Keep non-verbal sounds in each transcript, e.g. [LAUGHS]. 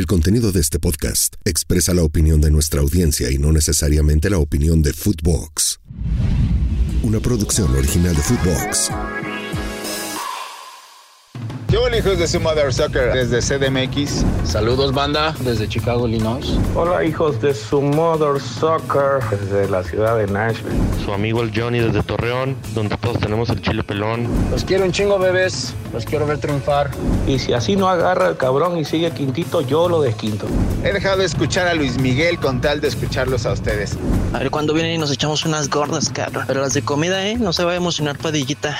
El contenido de este podcast expresa la opinión de nuestra audiencia y no necesariamente la opinión de Footbox. Una producción original de Footbox. Hijos de su Mother Soccer, desde CDMX. Saludos, banda, desde Chicago, Illinois. Hola, hijos de su Mother Soccer, desde la ciudad de Nashville. Su amigo el Johnny desde Torreón, donde todos tenemos el chile pelón. Los quiero un chingo, bebés. Los quiero ver triunfar. Y si así no agarra el cabrón y sigue quintito, yo lo desquinto. He dejado de escuchar a Luis Miguel con tal de escucharlos a ustedes. A ver cuando vienen y nos echamos unas gordas, cabrón. Pero las de comida, ¿eh? No se va a emocionar, padillita.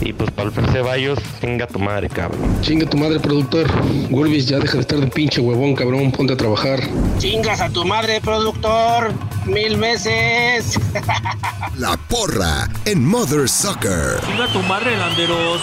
Y pues para el Ceballos, venga tu madre, cabrón. Chinga tu madre, productor. Gurbis, ya deja de estar de pinche huevón, cabrón. Ponte a trabajar. Chingas a tu madre, productor. Mil veces. [LAUGHS] La porra en Mother Soccer. Chinga tu madre, Landeros.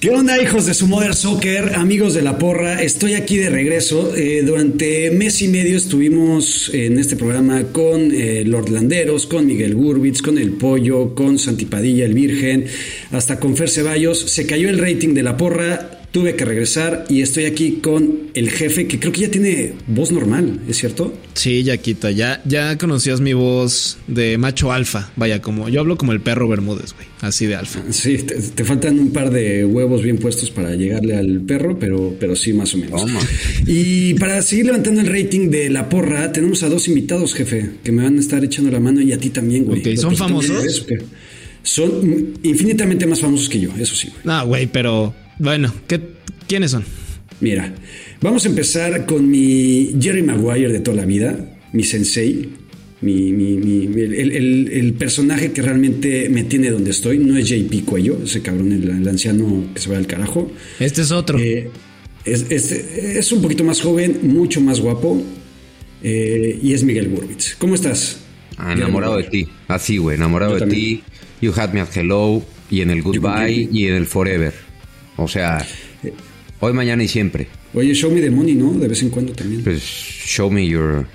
¿Qué onda, hijos de su Mother Soccer, amigos de la porra? Estoy aquí de regreso. Eh, durante mes y medio estuvimos en este programa con eh, Lord Landeros, con Miguel Gurbitz, con El Pollo, con Santipadilla, el Virgen, hasta con Fer Ceballos. Se cayó el rating de la porra tuve que regresar y estoy aquí con el jefe que creo que ya tiene voz normal, ¿es cierto? Sí, Yaquita, ya, ya conocías mi voz de macho alfa. Vaya, como yo hablo como el perro Bermúdez, güey, así de alfa. Sí, te, faltan un par de huevos bien puestos para llegarle al perro, pero, pero sí, más o menos. Y para seguir levantando el rating de la porra, tenemos a dos invitados, jefe, que me van a estar echando la mano y a ti también, güey. ¿Son famosos? son infinitamente más famosos que yo, eso sí. No, güey, pero bueno, ¿qué, ¿quiénes son? Mira, vamos a empezar con mi Jerry Maguire de toda la vida, mi sensei, mi, el, personaje que realmente me tiene donde estoy. No es JP Cuello, ese cabrón, el, anciano que se va al carajo. Este es otro. Eh, es, un poquito más joven, mucho más guapo. Eh, y es Miguel Burbitz. ¿Cómo estás? Ah, enamorado de ti. Así, güey, enamorado de ti. You had me at hello. Y en el goodbye y en el forever. O sea, hoy, mañana y siempre. Oye, show me the money, ¿no? De vez en cuando también. Pues show me your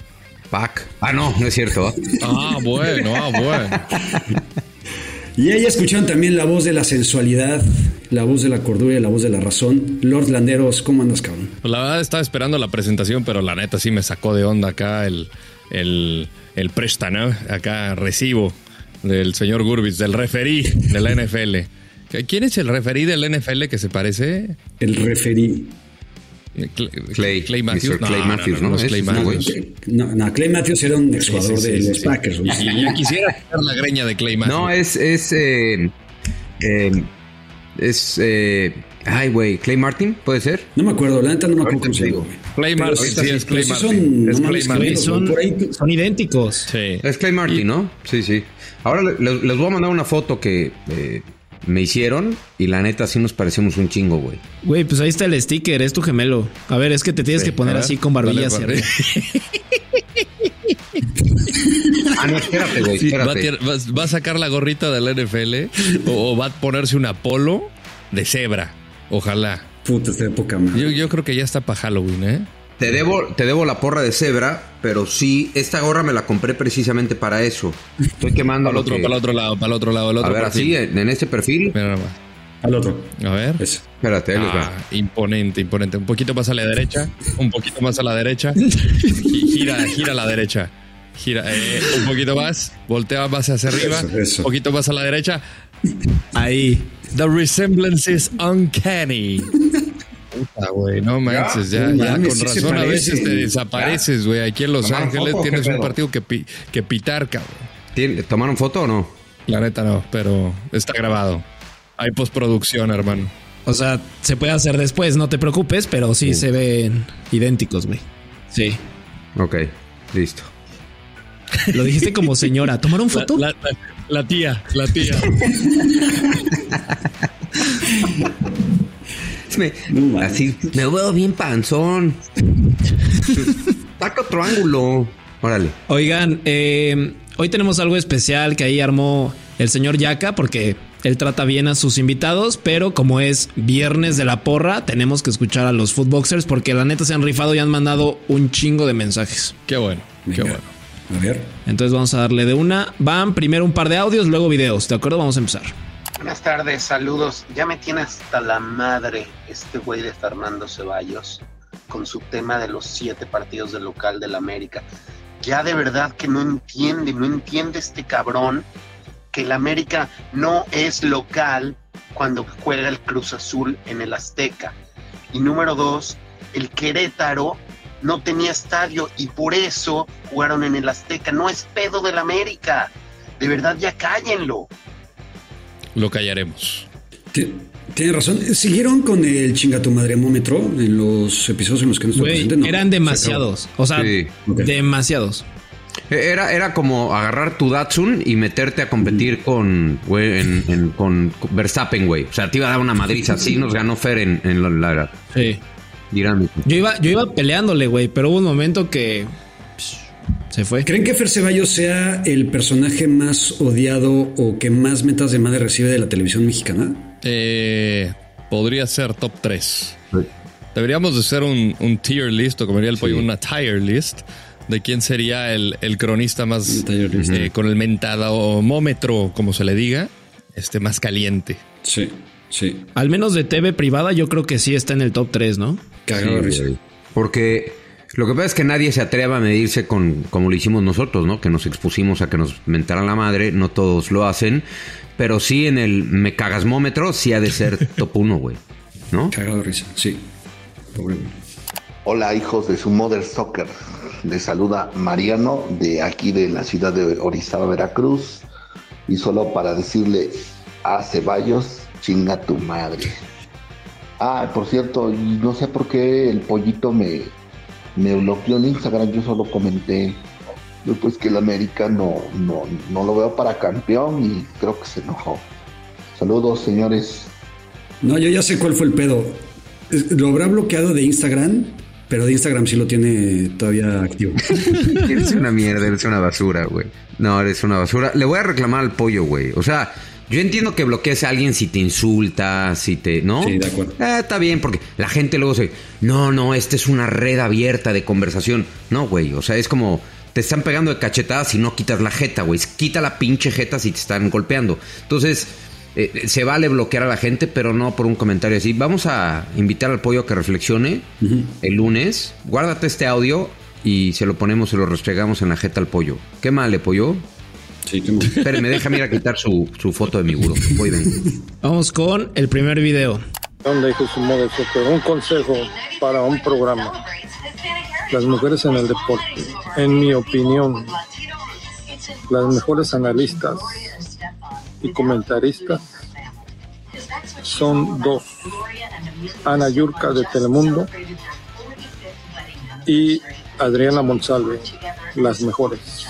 pack. Ah, no, no es cierto. [LAUGHS] ah, bueno, ah, bueno. Y ahí escucharon también la voz de la sensualidad, la voz de la cordura y la voz de la razón. Lord Landeros, ¿cómo andas, cabrón? Pues la verdad estaba esperando la presentación, pero la neta sí me sacó de onda acá el, el, el préstamo, acá recibo del señor Gurbis, del referí de la NFL. ¿Quién es el referí del NFL que se parece? El referí. Clay, Clay Matthews. Clay Matthews, ¿no? No, Clay Matthews. No, Clay Matthews era un exjugador de los Packers. Yo quisiera quitar la greña de Clay Matthews. No, es. es eh, eh, es. Eh, ay, güey, Clay Martin, ¿puede ser? No me acuerdo, la neta no me acuerdo cómo se Clay Martin, sí, es Clay Martin. Son, es Clay Martin. Son, son, idénticos. Sí. Es Clay Martin, ¿no? Sí, sí. Ahora les, les voy a mandar una foto que eh, me hicieron y la neta sí nos parecemos un chingo, güey. Güey, pues ahí está el sticker, es tu gemelo. A ver, es que te tienes que poner así con barbilla hacia arriba. [LAUGHS] ah, no, espérate, güey, espérate. va, a sacar la gorrita del NFL o, va a ponerse una polo de cebra. Ojalá. Puta, esta época, man. Yo, yo creo que ya está para Halloween, ¿eh? Te debo, te debo la porra de cebra, pero sí, esta gorra me la compré precisamente para eso. Estoy quemando para el otro, para el otro lado, para el otro lado, el otro A ver, así, en este perfil. Mira nomás. Al otro. A ver. Espérate, ah, Imponente, imponente. Un poquito más a la derecha. Un poquito más a la derecha. [LAUGHS] gira, gira a la derecha. Gira eh, un poquito más. Voltea más hacia arriba. Un poquito más a la derecha. Ahí. The resemblance is uncanny. [LAUGHS] Puta, güey, no manches, ya, ya, con razón a veces te desapareces, güey. Aquí en Los Ángeles tienes un partido que, que pitar, cabrón. ¿Tomaron foto o no? La neta no, pero está grabado. Hay postproducción, hermano. O sea, se puede hacer después, no te preocupes, pero sí, se ven idénticos, güey. Sí. Ok, listo. Lo dijiste como señora. ¿Tomaron [LAUGHS] foto? la tía, la tía. [LAUGHS] me, así, me veo bien panzón. Saca otro ángulo. Órale. Oigan, eh, hoy tenemos algo especial que ahí armó el señor Yaka porque él trata bien a sus invitados, pero como es viernes de la porra, tenemos que escuchar a los footboxers porque la neta se han rifado y han mandado un chingo de mensajes. Qué bueno, qué bueno. A ver. Entonces vamos a darle de una. Van primero un par de audios, luego videos. ¿De acuerdo? Vamos a empezar. Buenas tardes, saludos. Ya me tiene hasta la madre este güey de Fernando Ceballos con su tema de los siete partidos del local del América. Ya de verdad que no entiende, no entiende este cabrón que el América no es local cuando juega el Cruz Azul en el Azteca. Y número dos, el Querétaro no tenía estadio y por eso jugaron en el Azteca. No es pedo del América. De verdad, ya cállenlo. Lo callaremos. Tiene razón. ¿Siguieron con el chingatumadremómetro en los episodios en los que nos Güey, eran demasiados. O sea, Sí. Demasiados. Era, era como agarrar tu Datsun y meterte a competir con, güey, en- en- con Verstappen, güey. O sea, te iba a dar una madriz así, nos ganó Fer en, en la, la Sí. dinámica. Yo iba, yo iba peleándole, güey, pero hubo un momento que se fue. ¿Creen que Fer Ceballos sea el personaje más odiado o que más metas de madre recibe de la televisión mexicana? Eh, podría ser top 3. Deberíamos de hacer un, un tier list, o como diría el pollo, una tier list de quién sería el, el cronista más eh, con el mentadamómetro, como se le diga, este más caliente. Sí, sí. Al menos de TV privada, yo creo que sí está en el top 3, ¿no? Sí, güey. Porque lo que pasa es que nadie se atreve a medirse con como lo hicimos nosotros, ¿no? Que nos expusimos a que nos mentaran la madre. No todos lo hacen. Pero sí en el me cagasmómetro sí ha de ser [LAUGHS] top 1, güey. ¿No? Cagado de risa, sí. Pobre. Hola hijos de su Mother Soccer. Les saluda Mariano de aquí de la ciudad de Orizaba, Veracruz. Y solo para decirle a Ceballos, chinga tu madre. Ah, por cierto, y no sé por qué el pollito me, me bloqueó en Instagram. Yo solo comenté pues que el América no, no, no lo veo para campeón y creo que se enojó. Saludos, señores. No, yo ya sé cuál fue el pedo. Lo habrá bloqueado de Instagram, pero de Instagram sí lo tiene todavía activo. [LAUGHS] Eres una mierda, eres una basura, güey. No, eres una basura. Le voy a reclamar al pollo, güey. O sea, yo entiendo que bloquees a alguien si te insulta, si te. ¿No? Sí, de acuerdo. Eh, está bien, porque la gente luego se. No, no, esta es una red abierta de conversación. No, güey. O sea, es como. Te están pegando de cachetadas y no quitas la jeta, güey. Quita la pinche jeta si te están golpeando. Entonces. eh, se vale bloquear a la gente, pero no por un comentario así. Vamos a invitar al pollo a que reflexione el lunes. Guárdate este audio y se lo ponemos, se lo restregamos en la jeta al pollo. ¿Qué mal le pollo? Sí, qué [LAUGHS] mal. Espérenme, déjame ir a quitar su, su foto de mi burro. Voy, ven. Vamos con el primer video. ¿Dónde dijo su? Un consejo para un programa. Las mujeres en el deporte, en mi opinión, las mejores analistas y comentaristas son dos. Ana Yurka de Telemundo y Adriana Monsalve, las mejores.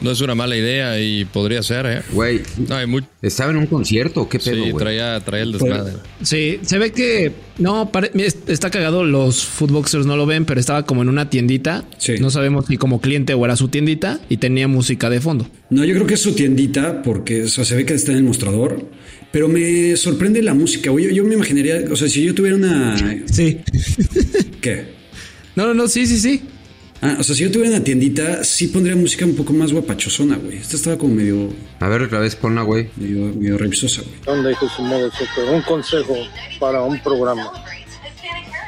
No es una mala idea y podría ser, ¿eh? Güey, no, hay mucho. ¿estaba en un concierto? ¿Qué pedo, Sí, güey? traía, traía el desmadre. Sí, se ve que no pare- es- está cagado. Los footboxers no lo ven, pero estaba como en una tiendita. No sabemos si como cliente o era su tiendita y tenía música de fondo. No, yo creo que es su tiendita porque o sea, se ve que está en el mostrador. Pero me sorprende la música, güey. Yo, yo me imaginaría, o sea, si yo tuviera una. Sí. ¿Qué? No, no, no, sí, sí, sí. Ah, o sea, si yo tuviera una tiendita, sí pondría música un poco más guapachosona, güey. Esta estaba como medio. A ver, otra vez ponla, güey. Medio, medio revisosa, güey. ¿Dónde dijo su modo? Un consejo para un programa.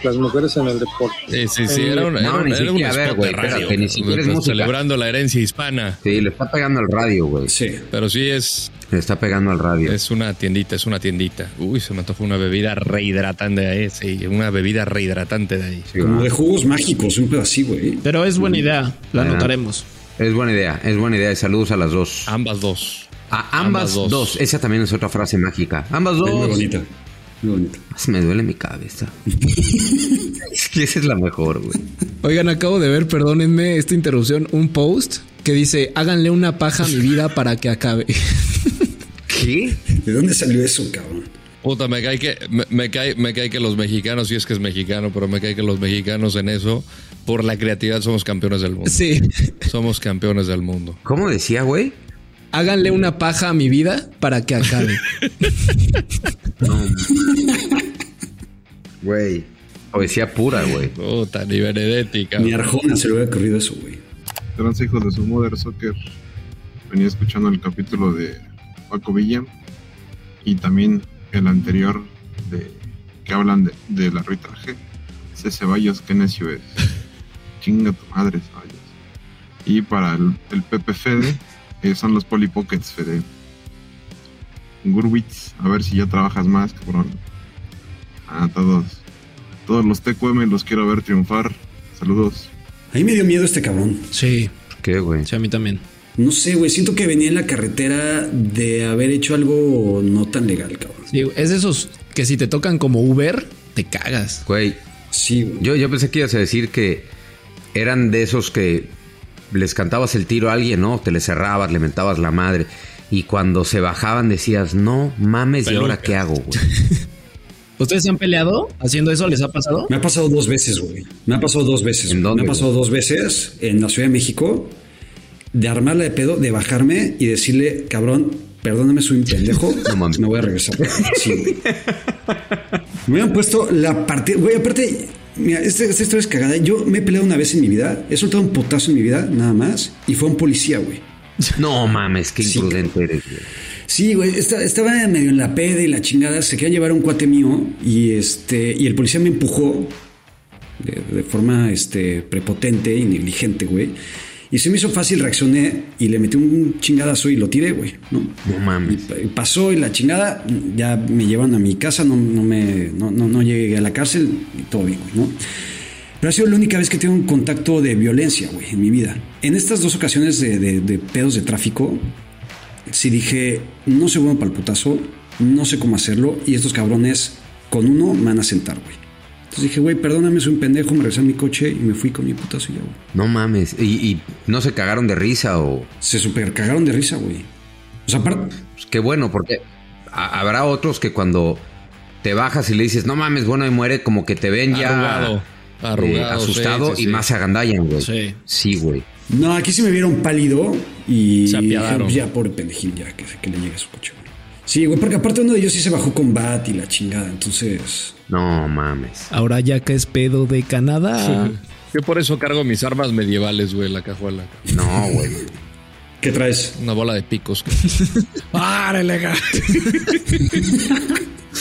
Las mujeres en el deporte. Sí, sí, sí. En Era, un- era No, ni era un a ver, spot güey, de radio, espérate, ni siquiera es música. Celebrando la herencia hispana. Sí, le está pegando al radio, güey. Sí. Pero sí es. Le está pegando al radio. Es una tiendita, es una tiendita. Uy, se me antojó una bebida rehidratante de ahí. Sí, una bebida rehidratante de ahí. Como de jugos mágicos, un pedacito, güey. Pero es buena idea, la Bueno. anotaremos. Es buena idea, es buena idea. Saludos a las dos. Ambas dos. A ambas, Ambas dos. dos. Esa también es otra frase mágica. Ambas dos. Es muy bonita. Bonita. Me duele mi cabeza. [LAUGHS] es que esa es la mejor, güey. Oigan, acabo de ver, perdónenme esta interrupción, un post que dice, háganle una paja a mi vida para que acabe. [LAUGHS] ¿Qué? ¿De dónde salió eso, cabrón? Puta, me cae que, me, me cae, me cae que los mexicanos, si es que es mexicano, pero me cae que los mexicanos en eso, por la creatividad, somos campeones del mundo. Sí. Somos campeones del mundo. ¿Cómo decía, güey? Háganle una paja a mi vida para que acabe. [LAUGHS] Güey. Poesía pura, güey. Puta, ni Benedetti, cabrón. Ni Arjona se le hubiera ocurrido eso, güey. Trans hijos de su Mother Soccer. Venía escuchando el capítulo de Paco Villa. y también el anterior de que hablan de, del arbitraje. Ese Ceballos, qué necio es. [LAUGHS] Chinga tu madre, Ceballos. Y para el, el Pepe Fede, eh, son los Polly Pockets, Fede. Gurwitz, a ver si ya trabajas más, cabrón. A todos. Todos los TQM los quiero ver triunfar. Saludos. A mí me dio miedo este cabrón. Sí. ¿Qué, güey? Sí, a mí también. No sé, güey. Siento que venía en la carretera de haber hecho algo no tan legal, cabrón. Sí, es de esos que si te tocan como Uber, te cagas. Güey. Sí, güey. Yo, yo pensé que ibas a decir que eran de esos que les cantabas el tiro a alguien, ¿no? Te le cerrabas, le mentabas la madre. Y cuando se bajaban decías, no mames, ¿y ahora qué hago, güey? [LAUGHS] ¿Ustedes se han peleado haciendo eso? ¿Les ha pasado? Me ha pasado dos veces, güey. Me ha pasado dos veces. ¿En dónde, Me ha pasado dos veces en la Ciudad de México de armarla de pedo, de bajarme y decirle, cabrón, perdóname, soy un pendejo. [LAUGHS] No mames. Me voy a regresar. Sí, güey. Me han puesto la parte. Güey, aparte, mira, esta, esta historia es cagada. Yo me he peleado una vez en mi vida. He soltado un putazo en mi vida, nada más. Y fue un policía, güey. No mames, qué Sí, imprudente eres, güey. Sí, güey, esta- estaba medio en la peda y la chingada, se quería llevar a un cuate mío y este y el policía me empujó de, de forma este prepotente y negligente, güey. Y se me hizo fácil, reaccioné y le metí un chingadazo y lo tiré, güey, ¿no? No mames. Y pasó y la chingada, ya me llevan a mi casa, no, no me no, no, no llegué a la cárcel y todo bien, güey, ¿no? Pero ha sido la única vez que tengo un contacto de violencia, güey, en mi vida. En estas dos ocasiones de, de- de pedos de tráfico, sí dije, no soy bueno para el putazo, no sé cómo hacerlo, y estos cabrones con uno me van a sentar, güey. Entonces dije, güey, perdóname, soy un pendejo, me regresé a mi coche y me fui con mi putazo y ya, güey. No mames. ¿Y, y no se cagaron de risa o...? Se super cagaron de risa, güey. O sea, aparte... Pues qué bueno, porque a- habrá otros que cuando te bajas y le dices, no mames, bueno, y muere, como que te ven ya Arrugado. eh, Arrugado, asustado sí, sí, y sí. más se agandallan, güey. Sí. Sí, güey. No, aquí sí me vieron pálido y Se apiadaron. dije, ya, pobre pendejín, ya, que, que le llegue a su coche, güey. Sí, güey, porque aparte uno de ellos sí se bajó con bat y la chingada, entonces... No mames. Ahora ya que es pedo de Canadá. Yo por eso cargo mis armas medievales, güey, la cajuela. No, güey. ¿Qué traes? Una bola de picos. [LAUGHS] ¡Párale, [LAUGHS]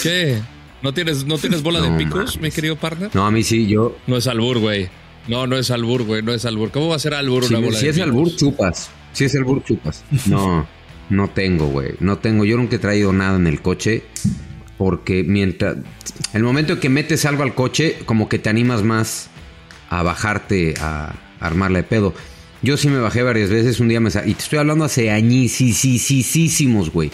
¿Qué? ¿No tienes, ¿No tienes bola No de picos, mames. mi querido partner? No, a mí sí, yo... No es albur, güey. No, no es albur, güey. No es albur. ¿Cómo va a ser albur una bola si de es picos? albur, chupas. Si es albur, chupas. No, no tengo, güey. No tengo. Yo nunca he traído nada en el coche. Porque mientras... El momento en que metes algo al coche, como que te animas más a bajarte, a armarle de pedo. Yo sí me bajé varias veces. Un día me... sa- Y te estoy hablando hace añísimos, güey.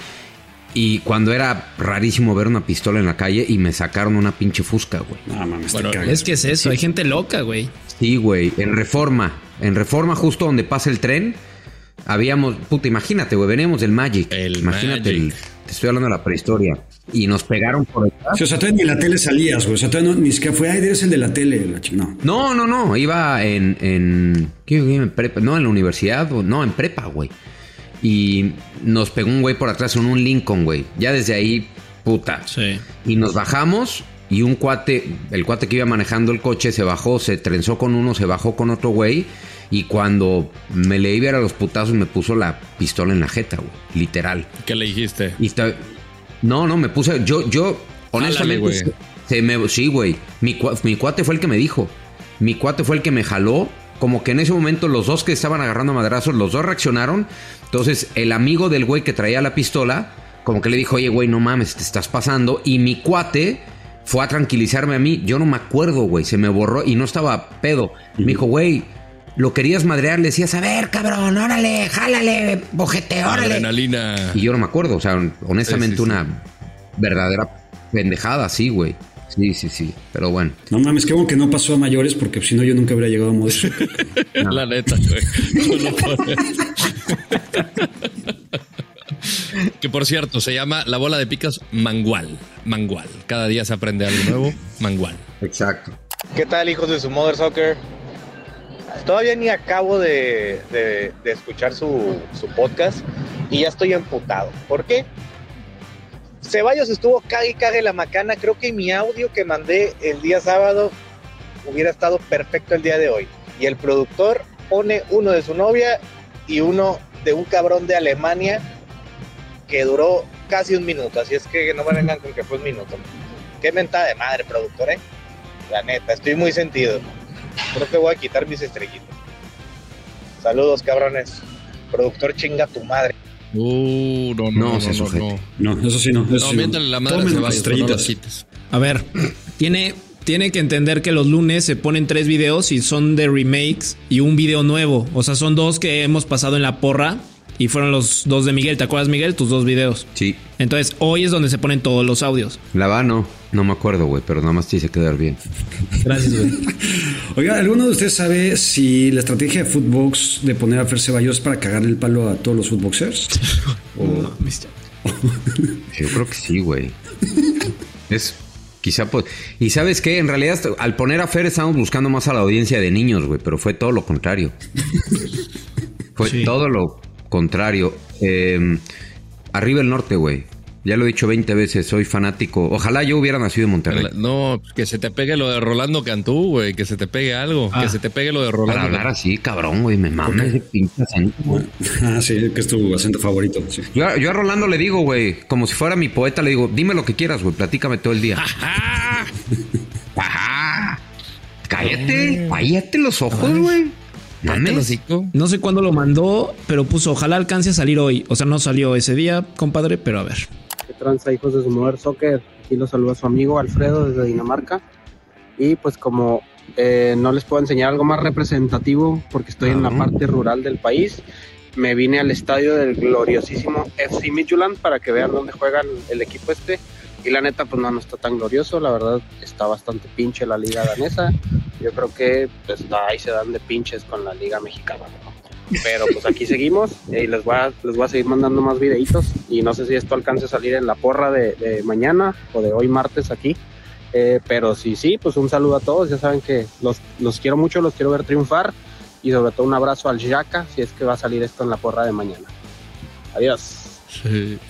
Y cuando era rarísimo ver una pistola en la calle y me sacaron una pinche fusca, güey. No mames, Bueno. Es que es eso, hay gente loca, güey. Sí, güey, en Reforma. En Reforma, justo donde pasa el tren, habíamos. Puta, imagínate, güey, veníamos del Magic. El imagínate, Magic. el- te estoy hablando de la prehistoria. Y nos pegaron por detrás. Sí, o sea, todavía ni en la tele salías, güey. O sea, todavía no, ni siquiera fue, ay, eres el de la tele. La no. No, no, no, iba en. en ¿Qué iba en prepa? No, en la universidad, o- no, en prepa, güey. Y nos pegó un güey por atrás en un Lincoln, güey. Ya desde ahí, puta. Sí. Y nos bajamos y un cuate, el cuate que iba manejando el coche se bajó, se trenzó con uno, se bajó con otro güey. Y cuando me le iba a los putazos me puso la pistola en la jeta, güey. Literal. ¿Qué le dijiste? Y no, no, me puse, yo, yo, honestamente, güey. se- me, sí, güey. Mi, cua- mi cuate fue el que me dijo. Mi cuate fue el que me jaló. Como que en ese momento los dos que estaban agarrando a madrazos, los dos reaccionaron. Entonces el amigo del güey que traía la pistola, como que le dijo, oye, güey, no mames, te estás pasando. Y mi cuate fue a tranquilizarme a mí. Yo no me acuerdo, güey, se me borró y no estaba pedo. Me dijo, güey, lo querías madrear, le decías, a ver, cabrón, órale, jálale, bojete, órale. Adrenalina. Y yo no me acuerdo, o sea, honestamente Sí, sí, sí. una verdadera pendejada, sí, güey. Sí, sí, sí, pero bueno. No mames, qué bueno que no pasó a mayores porque si no yo nunca habría llegado a Modesto. [LAUGHS] La neta, güey. No lo puedo- que por cierto, se llama la bola de picas mangual. Mangual. Cada día se aprende algo nuevo. Mangual. Exacto. ¿Qué tal, hijos de su Mother Soccer? Todavía ni acabo de, escuchar su, podcast y ya estoy emputado. ¿Por qué? Ceballos estuvo cague y cague la macana. Creo que mi audio que mandé el día sábado hubiera estado perfecto el día de hoy. Y el productor pone uno de su novia y uno de un cabrón de Alemania que duró casi un minuto, así es que no me vengan con que fue un minuto. Qué mentada de madre, productor, ¿eh? La neta, estoy muy sentido. Creo que voy a quitar mis estrellitas. Saludos, cabrones. Productor, chinga tu madre. Uh, no, no, No, no, se no, sujete. no. No, eso sí no. Eso No, sí miéntale la madre a Tomen Ceballos, estrellitas. no. A ver, [CLEARS THROAT] tiene, tiene que entender que los lunes se ponen tres videos y son de remakes y un video nuevo. O sea, son dos que hemos pasado en la porra y fueron los dos de Miguel. ¿Te acuerdas, Miguel? Tus dos videos. Sí. Entonces, hoy es donde se ponen todos los audios. La va, no. No me acuerdo, güey, pero nada más te hice quedar bien. Gracias, güey. Oiga, ¿alguno de ustedes sabe si la estrategia de Footbox de poner a Fer Ceballos es para cagarle el palo a todos los footboxers? [LAUGHS] O- Yo creo que sí, güey. Es quizá pues. Y sabes qué, en realidad al poner a Fer estamos buscando más a la audiencia de niños, güey, pero fue todo lo contrario. [LAUGHS] fue todo lo contrario. Eh, arriba el norte, güey. Ya lo he dicho 20 veces, soy fanático. Ojalá yo hubiera nacido en Monterrey. No, que se te pegue lo de Rolando Cantú, güey. Que se te pegue algo. Ah. Que se te pegue lo de Para Rolando hablar Cantú. así, cabrón, güey, me mama ese pinche acento. güey. Ah, sí, que es tu acento favorito. sí. Yo, yo a Rolando le digo, güey, como si fuera mi poeta, le digo, dime lo que quieras, güey, platícame todo el día. Ajá. Cállate, cállate los ojos, güey. Mames. No sé cuándo lo mandó, pero puso ojalá alcance a salir hoy. O sea, no salió ese día, compadre, pero a ver. ¿Qué tranza, hijos de su mujer soccer? Aquí los saluda su amigo Alfredo desde Dinamarca. Y pues como eh, no les puedo enseñar algo más representativo porque estoy en la parte rural del país, me vine al estadio del gloriosísimo FC Midtjylland para que vean dónde juega el, el equipo este. Y la neta, pues no, no está tan glorioso. La verdad, está bastante pinche la liga danesa. Yo creo que pues, ahí se dan de pinches con la liga mexicana. ¿no? Pero pues aquí seguimos eh, y les voy, a, les voy a seguir mandando más videitos. Y no sé si esto alcance a salir en la porra de, de mañana o de hoy martes aquí. Eh, pero sí, sí, pues un saludo a todos. Ya saben que los, los quiero mucho, los quiero ver triunfar. Y sobre todo un abrazo al Yaka si es que va a salir esto en la porra de mañana. Adiós.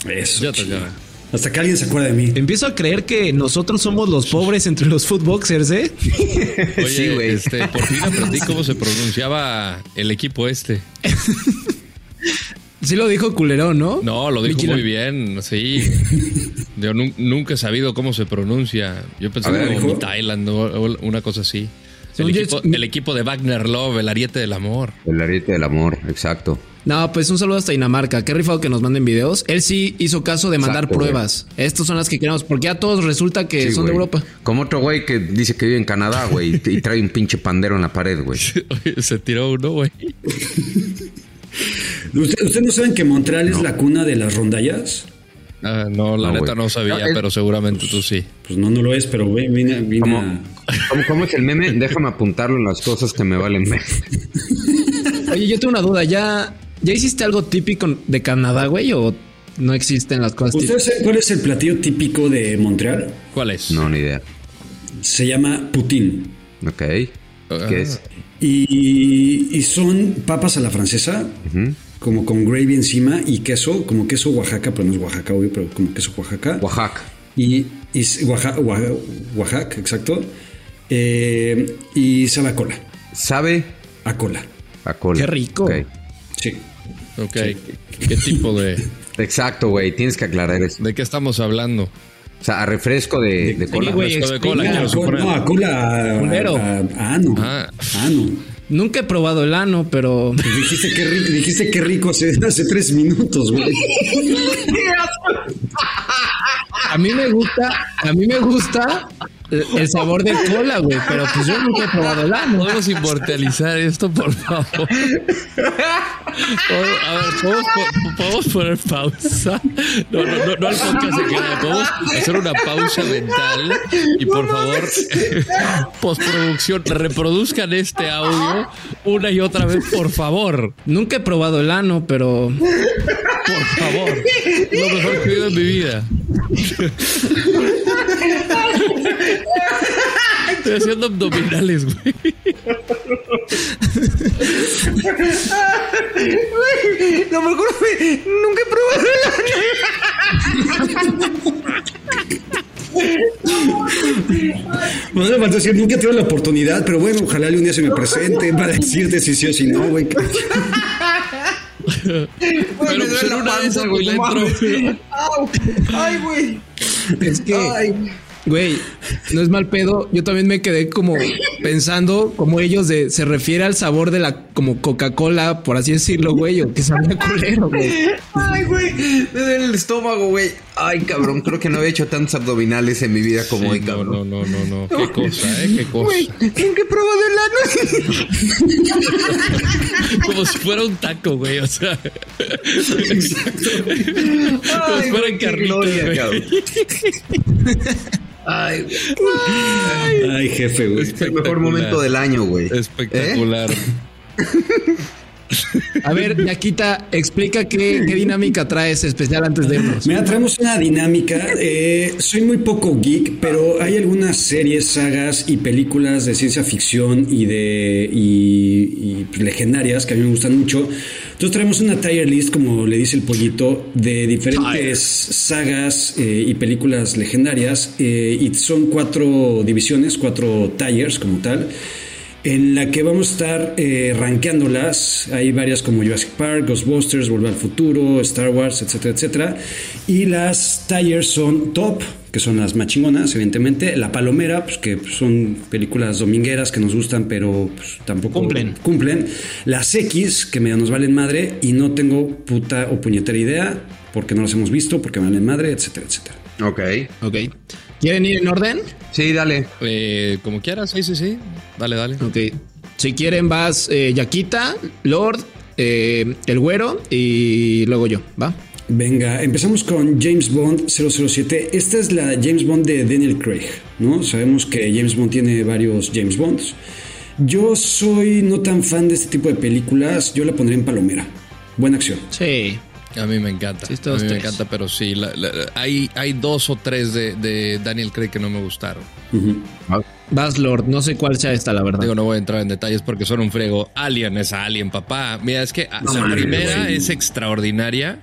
Eso. Ya te chido. acaba. Hasta que alguien se acuerde de mí. Empiezo a creer que nosotros somos los pobres entre los footboxers, ¿eh? Oye, Sí, güey. este, por fin aprendí cómo se pronunciaba el equipo este. Sí lo dijo Culerón, ¿no? No, lo dijo Michelin. muy bien, sí. Yo nu- nunca he sabido cómo se pronuncia. Yo pensé ver, como Thailand o una cosa así. Equipo, el equipo de Wagner Love, el ariete del amor. El ariete del amor, exacto. No, pues un saludo hasta Dinamarca. Qué rifado que nos manden videos. Él sí hizo caso de mandar Exacto, pruebas. Estas son las que queremos, porque a todos resulta que Sí, son de. Europa. Como otro güey que dice que vive en Canadá, güey, y trae un pinche pandero en la pared, güey. Se tiró uno, güey. [LAUGHS] ¿Usted- ¿Ustedes no saben que Montreal es la cuna de las rondallas? Ah, no, la No, neta güey. no sabía, No, es- pero seguramente tú sí. Pues no, no lo es, pero güey, vine, vine ¿Cómo, a- cómo- cómo es el meme? Déjame apuntarlo en las cosas que me valen ver. Oye, yo tengo una duda. ¿Ya, ¿ya hiciste algo típico de Canadá, güey? ¿O no existen las cosas ¿Ustedes saben cuál es el platillo típico de Montreal? ¿Cuál es? No, ni idea. Se llama Putin. Ok. Ah. ¿Qué es? Y, y son papas a la francesa, como con gravy encima y queso, como queso Oaxaca, pero no es Oaxaca, obvio, pero como queso Oaxaca. Oaxaca. Y, y Oaxaca, Oaxaca, Oaxaca, exacto. Eh, y sabe a cola. ¿Sabe? A cola. A cola. Qué rico. Ok. Sí. Ok. ¿Qué tipo de, Exacto, güey. Tienes que aclarar eso. de qué estamos hablando? O sea, a refresco de, de cola. güey, Refresco de cola, No, a cola, suponer. no, a cola. a- Culero. A, a ano. Ah. Ano. Nunca he probado el ano, pero... Pues dijiste que rico, dijiste que rico hace, hace tres minutos, güey. A mí me gusta, a mí me gusta el sabor de cola, güey, pero pues yo nunca he probado el ano. ¿Podemos inmortalizar esto, por favor? A ver, ¿podemos, po- ¿podemos poner pausa? No, no, no, no al podcast en general. Podemos hacer una pausa mental y por favor, [LAUGHS] postproducción, reproduzcan este audio una y otra vez, por favor. Nunca he probado el ano, pero Por favor. Lo mejor que he oído en mi vida. [LAUGHS] Estoy haciendo abdominales, güey. Lo mejor fue. Nunca he probado No le faltó decir, nunca tuve la oportunidad, pero bueno, ojalá un día se me presente para decirte si sí o si no, güey. Me duele en la una de panza, esas, güey, le entro. Ay, güey. Es que, Ay. Güey, no es mal pedo. Yo también me quedé como pensando como ellos de se refiere al sabor de la como Coca-Cola, por así decirlo, güey, o que sabía culero, güey. Ay, güey. Duele el estómago, güey. Ay, cabrón. Creo que no había hecho tantos abdominales en mi vida como hoy, cabrón. no, no, no, no. Qué cosa, ¿eh? Qué cosa. Güey, nunca he probado el ano. [LAUGHS] Como si fuera un taco, güey. O sea. Como si Ay, fuera güey, qué carnitas, gloria, güey. Ay, güey. Ay, jefe, güey. Es el mejor momento del año, güey. Espectacular. [LAUGHS] A ver, Yaquita, explica qué, qué dinámica traes especial antes de irnos. Mira, traemos una dinámica. eh, soy muy poco geek, pero hay algunas series, sagas y películas de ciencia ficción y de y, legendarias que a mí me gustan mucho. Entonces traemos una tier list, como le dice el pollito, de diferentes sagas eh, y películas legendarias. eh, y son cuatro divisiones, cuatro tires como tal en la que vamos a estar eh, rankeándolas. Hay varias como Jurassic Park, Ghostbusters, Volver al Futuro, Star Wars, etcétera, etcétera. Y las tires son top, que son las más chingonas, evidentemente. La Palomera, pues que son películas domingueras que nos gustan, pero pues, tampoco Cumplen. cumplen. Las X, que medio nos valen madre, y no tengo puta o puñetera idea, porque no las hemos visto, porque me valen madre, etcétera, etcétera. Ok. Ok. ¿Quieren ir en orden? Sí, dale. Eh, como quieras, sí, sí, sí. Dale, dale. Ok. Si quieren, vas eh, Yaquita, Lord, eh, el güero y luego yo, ¿va? Venga, empezamos con James Bond 007. Esta es la James Bond de Daniel Craig, ¿no? Sabemos que James Bond tiene varios James Bonds. Yo soy no tan fan de este tipo de películas. Yo la pondría en Palomera. Buena acción. Sí. A mí me encanta. Sí, a mí me encanta, pero sí. la- la- hay, hay dos o tres de, de Daniel Craig que no me gustaron. Vas, Lord. No sé cuál sea esta, la verdad. Digo, no voy a entrar en detalles porque son un frego. Alien es Alien, papá. Mira, es que No la primera güey. es extraordinaria.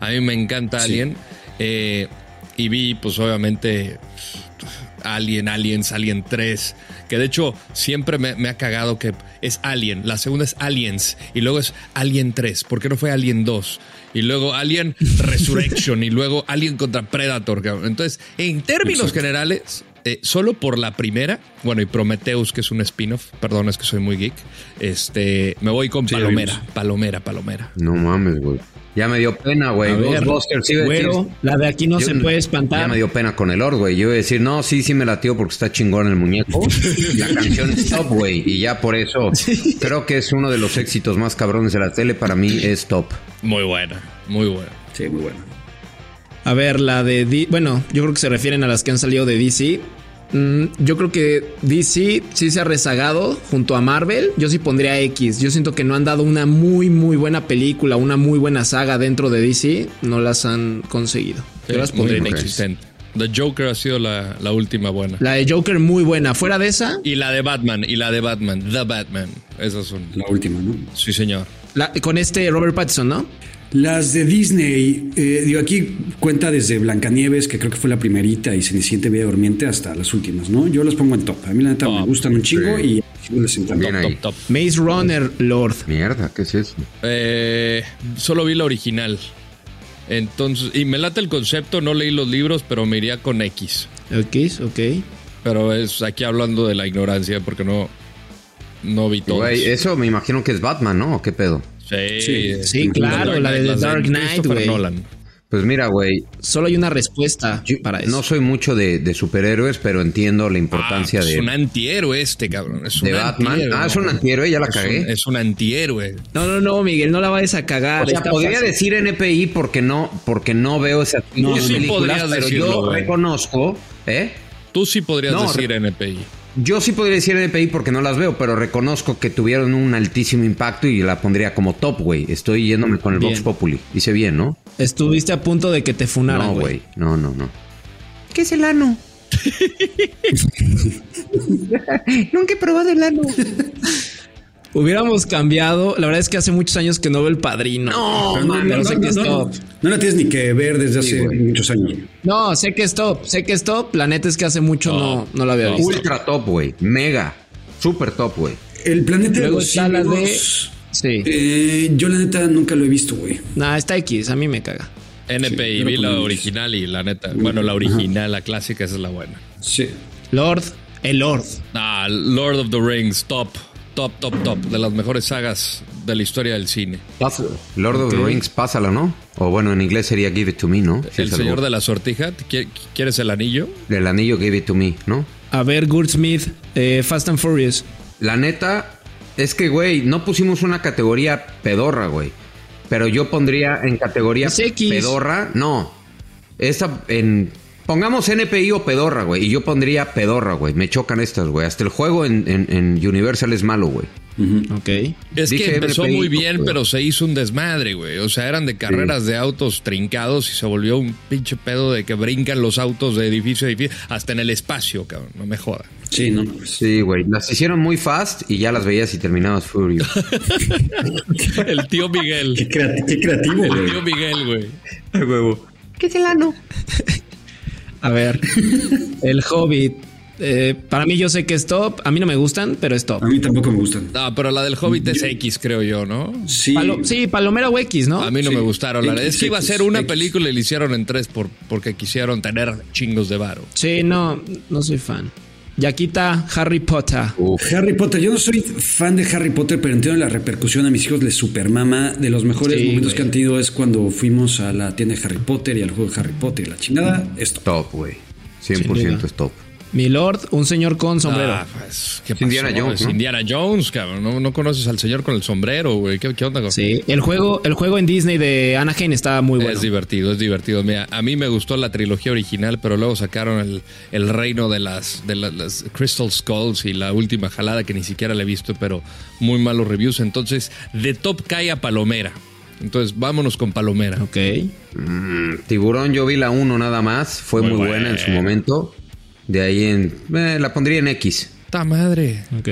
A mí me encanta Alien. Eh, y vi, pues obviamente, Alien, Aliens, Alien 3. Que de hecho siempre me, me ha cagado que es Alien. La segunda es Aliens. Y luego es Alien 3. ¿Por qué no fue Alien 2? Y luego Alien [LAUGHS] Resurrection. y luego Alien contra Predator. cabrón. Entonces, en términos generales, eh, solo por la primera, bueno, y Prometheus, que es un spin-off, perdón, es que soy muy geek, este, me voy con Sí, Palomera. Palomera, Palomera. No mames, güey. Ya me dio pena, güey. Ghostbusters, decir- güero, la de aquí no Yo- se puede Ya espantar. me dio pena con el Lord, güey. Yo iba a decir, no, sí, sí me latió porque está chingón el muñeco. [LAUGHS] La canción es top, güey. Y ya por eso creo que es uno de los éxitos más cabrones de la tele. Para mí es top. Muy buena, muy buena. Sí, muy buena. A ver, la de... D- bueno, yo creo que se refieren a las que han salido de DC. Mm, yo creo que DC sí se ha rezagado junto a Marvel. Yo sí pondría X. Yo siento que no han dado una muy, muy buena película, una muy buena saga dentro de DC. No las han conseguido. Yo las pondría en X. The Joker ha sido la, la última buena. La de Joker muy buena. Fuera de esa, Y la de Batman, y la de Batman, The Batman. Esas son. La última, ¿no? Sí, señor. la- con este Robert Pattinson, ¿no? Las de Disney, eh, digo, aquí cuenta desde Blancanieves, que creo que fue la primerita, y Cenicienta y Bella Durmiente, hasta las últimas, ¿no? Yo las pongo en top. A mí la neta me gustan un chingo sí. y les encanta. Ahí. Top, top. Maze Runner, Lord. Mierda, ¿qué es eso? Eh, solo vi la original. Entonces, y me late el concepto, no leí los libros, pero me iría con X. X, ok. Pero es aquí hablando de la ignorancia, porque no, no vi todo. Güey, eso me imagino que es Batman, ¿no? ¿O ¿Qué pedo? Sí, Sí, sí, claro, la de The Dark Knight, güey. Pues mira, güey, Solo hay una respuesta yo para eso. no soy mucho de, de superhéroes, pero entiendo la importancia Ah, de, Es un antihéroe este, cabrón. Es un de Batman. antihéroe, Ah, es un ¿no? antihéroe, ya la Es un- cagué. Es un antihéroe. No, no, no, Miguel, no la vayas a cagar. O sea, podría fácil. decir NPI porque no, porque no veo esas No, sí películas, podrías pero decirlo, yo güey. reconozco, ¿eh? Tú sí podrías No, decir NPI. Yo sí podría decir NPI porque no las veo, pero reconozco que tuvieron un altísimo impacto y la pondría como top, güey. Estoy yéndome con el Bien. Vox Populi. Hice bien, ¿no? Estuviste a punto de que te funaran, no, güey. güey. No, no, no. ¿Qué es el ano? [LAUGHS] [LAUGHS] Nunca he probado el ano. [LAUGHS] Hubiéramos cambiado. La verdad es que hace muchos años que no veo el padrino. No, pero, mames, pero no, sé no, que es no, top. No la tienes ni que ver desde Sí, hace güey. muchos años. No, sé que es top. Sé que es top. La neta es que hace mucho no, no la había visto. Ultra top, güey. Mega. Super top, güey. El planeta de Luego los está la de. Sí. Eh, yo la neta nunca lo he visto, güey. Nah, está X, a mí me caga. NPI, Sí, vi la original y la neta. Bueno, la original, la clásica, esa es la buena. Sí. Lord, el Lord. Ah, Lord of the Rings, top, top, top, top. De las mejores sagas de la historia del cine. Lord of the. Rings, pásala, ¿no? O bueno, en inglés sería Give it to me, ¿no? El señor de la sortija, ¿qui- ¿quieres el anillo? El anillo Give it to me, ¿no? A ver, Gurdsmith, eh, Fast and Furious. La neta, es que, güey, no pusimos una categoría pedorra, güey. Pero yo pondría en categoría pedorra, no. Esta en. Pongamos NPI o pedorra, güey. Y yo pondría pedorra, güey. Me chocan estas, güey. Hasta el juego en, en- en Universal es malo, güey. Ok. Es Dije que empezó NPI, muy bien, güey. pero se hizo un desmadre, güey. O sea, eran de carreras de autos trincados y se volvió un pinche pedo de que brincan los autos de edificio a edificio, hasta en el espacio, cabrón. No me joda. Sí, no. Sí, güey. Las hicieron muy fast y ya las veías y terminabas furious. [LAUGHS] El tío Miguel. Qué, creati- qué creativo, El güey. tío Miguel, güey. huevo. ¿Qué es el ano? A ver, [LAUGHS] el Hobbit. Eh, para mí yo sé que es top. A mí no me gustan, pero es top. A mí tampoco me gustan. No, pero la del Hobbit es X, creo yo, ¿no? Sí. Palo- sí, Palomera o X, ¿no? A mí no Sí. me gustaron. La X, es que iba a ser una X. película y la hicieron en tres por, porque quisieron tener chingos de varo. Sí, no, no soy fan. Yaquita, Harry Potter. Harry Potter, yo no soy fan de Harry Potter, pero entiendo la repercusión a mis hijos les supermama. De los mejores Sí, momentos güey. que han tenido es cuando fuimos a la tienda de Harry Potter y al juego de Harry Potter y la chingada. Esto. Top, güey. Sin 100% duda. es top. Mi Lord, un señor con sombrero. Ah, pues, ¿qué Es Indiana? Jones. Indiana Jones, cabrón. No, no conoces al señor con el sombrero, güey. ¿Qué, qué onda con Sí, el juego, el juego en Disney de Anaheim está muy bueno. Es divertido, es divertido. Mira, a mí me gustó la trilogía original, pero luego sacaron el, el reino de las, de la- las Crystal Skulls y la última jalada que ni siquiera la he visto, pero muy malos reviews. Entonces, de top cae a Palomera. Entonces, vámonos con Palomera. Ok. Mm, Tiburón, yo vi la 1 nada más. Fue Muy muy, buena en su momento. De ahí en. eh, la pondría en X. ¡Ta madre! Ok.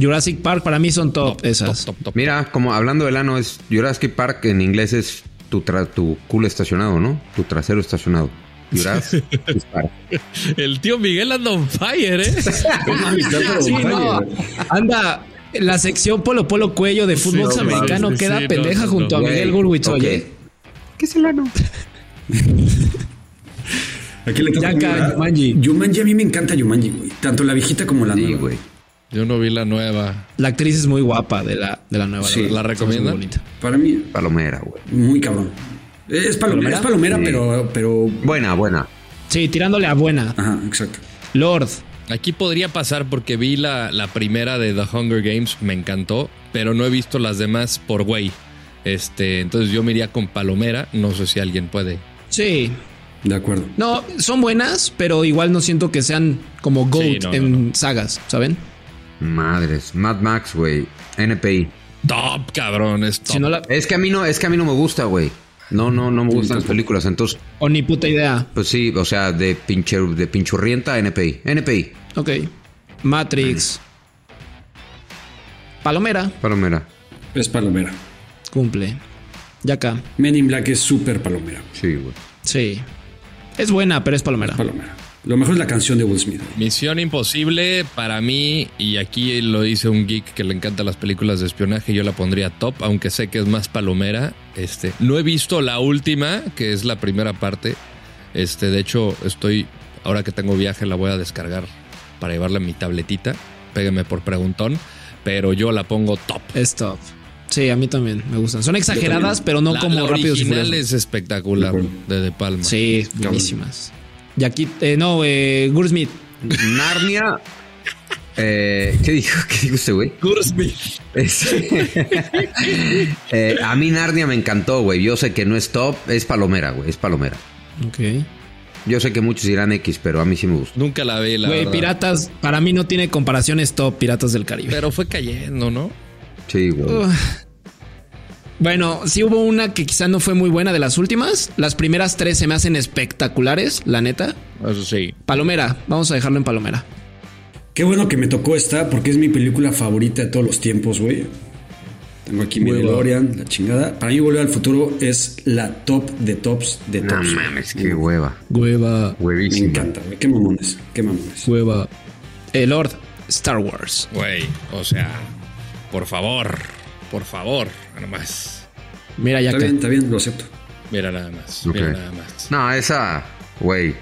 Jurassic Park para mí son top, esas. Top, top. Mira, como hablando del ano, es Jurassic Park en inglés es tu, tra- tu culo estacionado, ¿no? Tu trasero estacionado. Jurassic Park. [LAUGHS] El tío Miguel anda on fire, ¿eh? [LAUGHS] Sí, no. Anda, la sección Polo Polo Cuello de fútbol Sí, americano sí, queda sí, pendeja no, junto no, a Miguel Gurwitz, ok. oye. ¿Qué es el ano? [LAUGHS] Aquí le toca Yumanji. Yumanji, a mí me encanta Yumanji, güey. Tanto la viejita como la Sí, nueva. güey. Yo no vi la nueva. La actriz es muy guapa de la, de la nueva. Sí. verdad. ¿La muy bonita. Para mí, Palomera, güey. muy cabrón. Es palomera, ¿Palomera? es palomera, Sí. pero, pero. Buena, buena. Sí, tirándole a buena. Ajá, exacto. Lord. Aquí podría pasar porque vi la, la primera de The Hunger Games, me encantó, pero no he visto las demás por güey. Este, entonces yo me iría con Palomera, no sé si alguien puede. Sí. De acuerdo. No, son buenas, pero igual no siento que sean como GOAT Sí, no, no, en sagas, ¿saben? Madres. Mad Max, güey. NPI. Top, cabrón, es top. Si no la. Es que a mí no, es que a mí no me gusta, güey. No, no, no me gustan las películas. Entonces, O ni puta idea. pues sí, o sea, de pinche, de pinchurrienta, NPI. NPI. Ok. Matrix. Palomera. Palomera. Es palomera. Cumple. Ya acá. Men in Black es súper palomera. Sí, güey. Sí. Es buena, pero es palomera. Palomera. Lo mejor es la canción de Will Smith. Misión Imposible para mí, y aquí lo dice un geek que le encanta las películas de espionaje, yo la pondría top, aunque sé que es más palomera. Este, no he visto la última, que es la primera parte. Este, de hecho, estoy, ahora que tengo viaje, la voy a descargar para llevarla en mi tabletita. Pégueme por preguntón, pero yo la pongo top. Es top. Sí, a mí también me gustan. Son exageradas, pero no La- como la rápidos y furiosos. es espectacular de De Palma. Sí, buenísimas. Y aquí, eh, no, eh, Gursmith. Narnia. Eh, ¿Qué dijo? ¿Qué dijo usted, güey? Es- [LAUGHS] Eh, a mí Narnia me encantó, güey. Yo sé que no es top, es palomera, güey. Es palomera. Ok. Yo sé que muchos dirán X, pero a mí sí me gusta. Nunca la vi, la Güey, verdad. Piratas, para mí no tiene comparaciones top Piratas del Caribe. Pero fue cayendo, ¿no? Sí, güey. Bueno, sí hubo una que quizá no fue muy buena de las últimas. Las primeras tres se me hacen espectaculares, la neta. Eso sí. Palomera, vamos a dejarlo en Palomera. Qué bueno que me tocó esta porque es mi película favorita de todos los tiempos, güey. Tengo aquí mi. DeLorean, la chingada. Para mí Volver al Futuro es la top de tops de No tops. mames, qué hueva. Hueva, Me Huevísima. encanta, güey. Qué mamones, qué mamones. hueva. El Lord, Star Wars. Güey, o sea, por favor. Por favor, nada más. Mira, ya Está bien, está bien, lo acepto. Mira nada más. Ok. Mira nada más. No, esa, güey.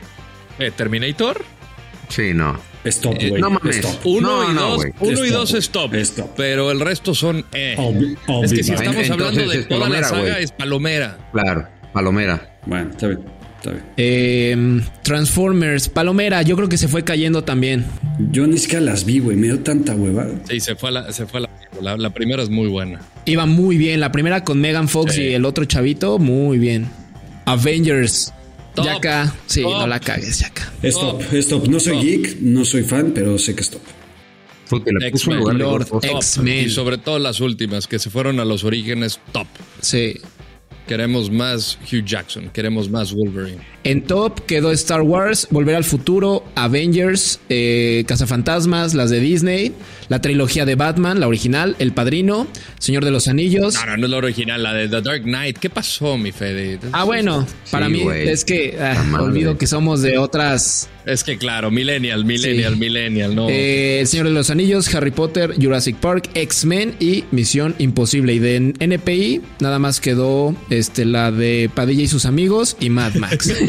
Eh, Terminator. Sí, no. Stop, Eh, güey. no mames. Stop. Uno No, y no, dos, uno y dos stop, Stop. pero el resto son eh. Es que si estamos Entonces hablando de es toda la palomera, saga es palomera. Claro, palomera. Bueno, está bien. Está bien. Eh, Transformers, Palomera, yo creo que se fue cayendo también. Yo ni siquiera las vi, güey. Me dio tanta hueva. Sí, se fue a la, se fue a la, la, la primera es muy buena. Iba muy bien. La primera con Megan Fox Sí. y el otro chavito, muy bien. Avengers. Top. Yaka. Sí, Top. no la cagues, Yaka. Stop, stop. No soy geek, no soy fan, pero sé que stop. Porque le puso X-Men. en lugar de Lord. X-Men. Y sobre todo las últimas, que se fueron a los orígenes top. Sí. Queremos más Hugh Jackson, queremos más Wolverine. En top quedó Star Wars, Volver al Futuro, Avengers, eh, Cazafantasmas, las de Disney, la trilogía de Batman, la original, El Padrino, Señor de los Anillos. No, no, no es la original, la de The Dark Knight. ¿Qué pasó, mi Fede? Ah, bueno, para mí es que ah, olvido que somos de otras. Es que claro, Millennial, Millennial, Sí. Millennial, no. Eh, El Señor de los Anillos, Harry Potter, Jurassic Park, X-Men y Misión Imposible. Y de NPI nada más quedó este, la de Padilla y sus amigos y Mad Max. [LAUGHS]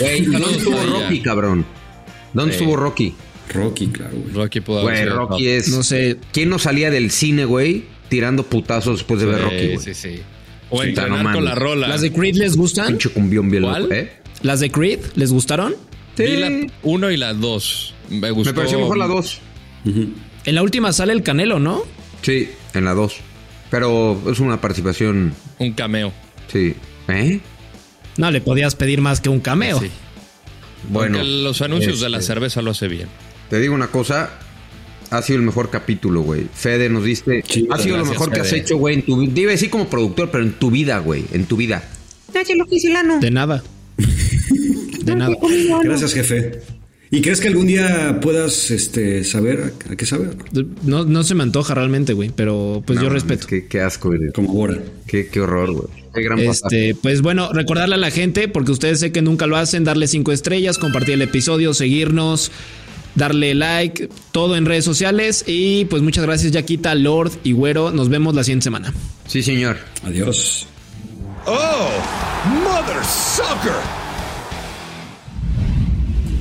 Güey, ¿y ¿dónde estuvo. Rocky, cabrón? ¿Dónde Sí. estuvo Rocky? Rocky, claro, güey. Rocky pudo haber Güey, sido Rocky es. no sé. ¿Quién no salía del cine, güey, tirando putazos después de ver Sí, Rocky, güey? Sí, sí. O Sí, entrenar no con la rola. ¿Las de Creed les gustan? Pinche cumbión bien ¿Cuál? loco, ¿eh? ¿Las de Creed les gustaron? Vi la uno y la dos. Me gustó. Me pareció mejor la 2. En la última sale el Canelo, ¿no? Sí, en la 2. Pero es una participación. Un cameo. Sí. ¿Eh? No le podías pedir más que un cameo. Sí. Bueno. Aunque los anuncios de la este, cerveza lo hace bien. Te digo una cosa. Ha sido el mejor capítulo, güey. Fede nos diste. Sí, ha sido lo mejor que has hecho, güey, en tu vida. Iba a decir como productor, pero en tu vida, güey. En tu vida. De nada. [LAUGHS] De nada. Gracias, jefe. ¿Y crees que algún día puedas este, saber a, qué saber? No, no se me antoja realmente, güey, pero pues No, yo respeto. Qué, qué asco, güey. Como ahora. Qué, qué horror, güey. Qué gran. Este, pues bueno, recordarle a la gente, porque ustedes sé que nunca lo hacen, darle cinco estrellas, compartir el episodio, seguirnos, darle like, todo en redes sociales. Y pues muchas gracias, Yaquita, Lord y Güero. Nos vemos la siguiente semana. Sí, señor. Adiós. Oh, Mother Sucker.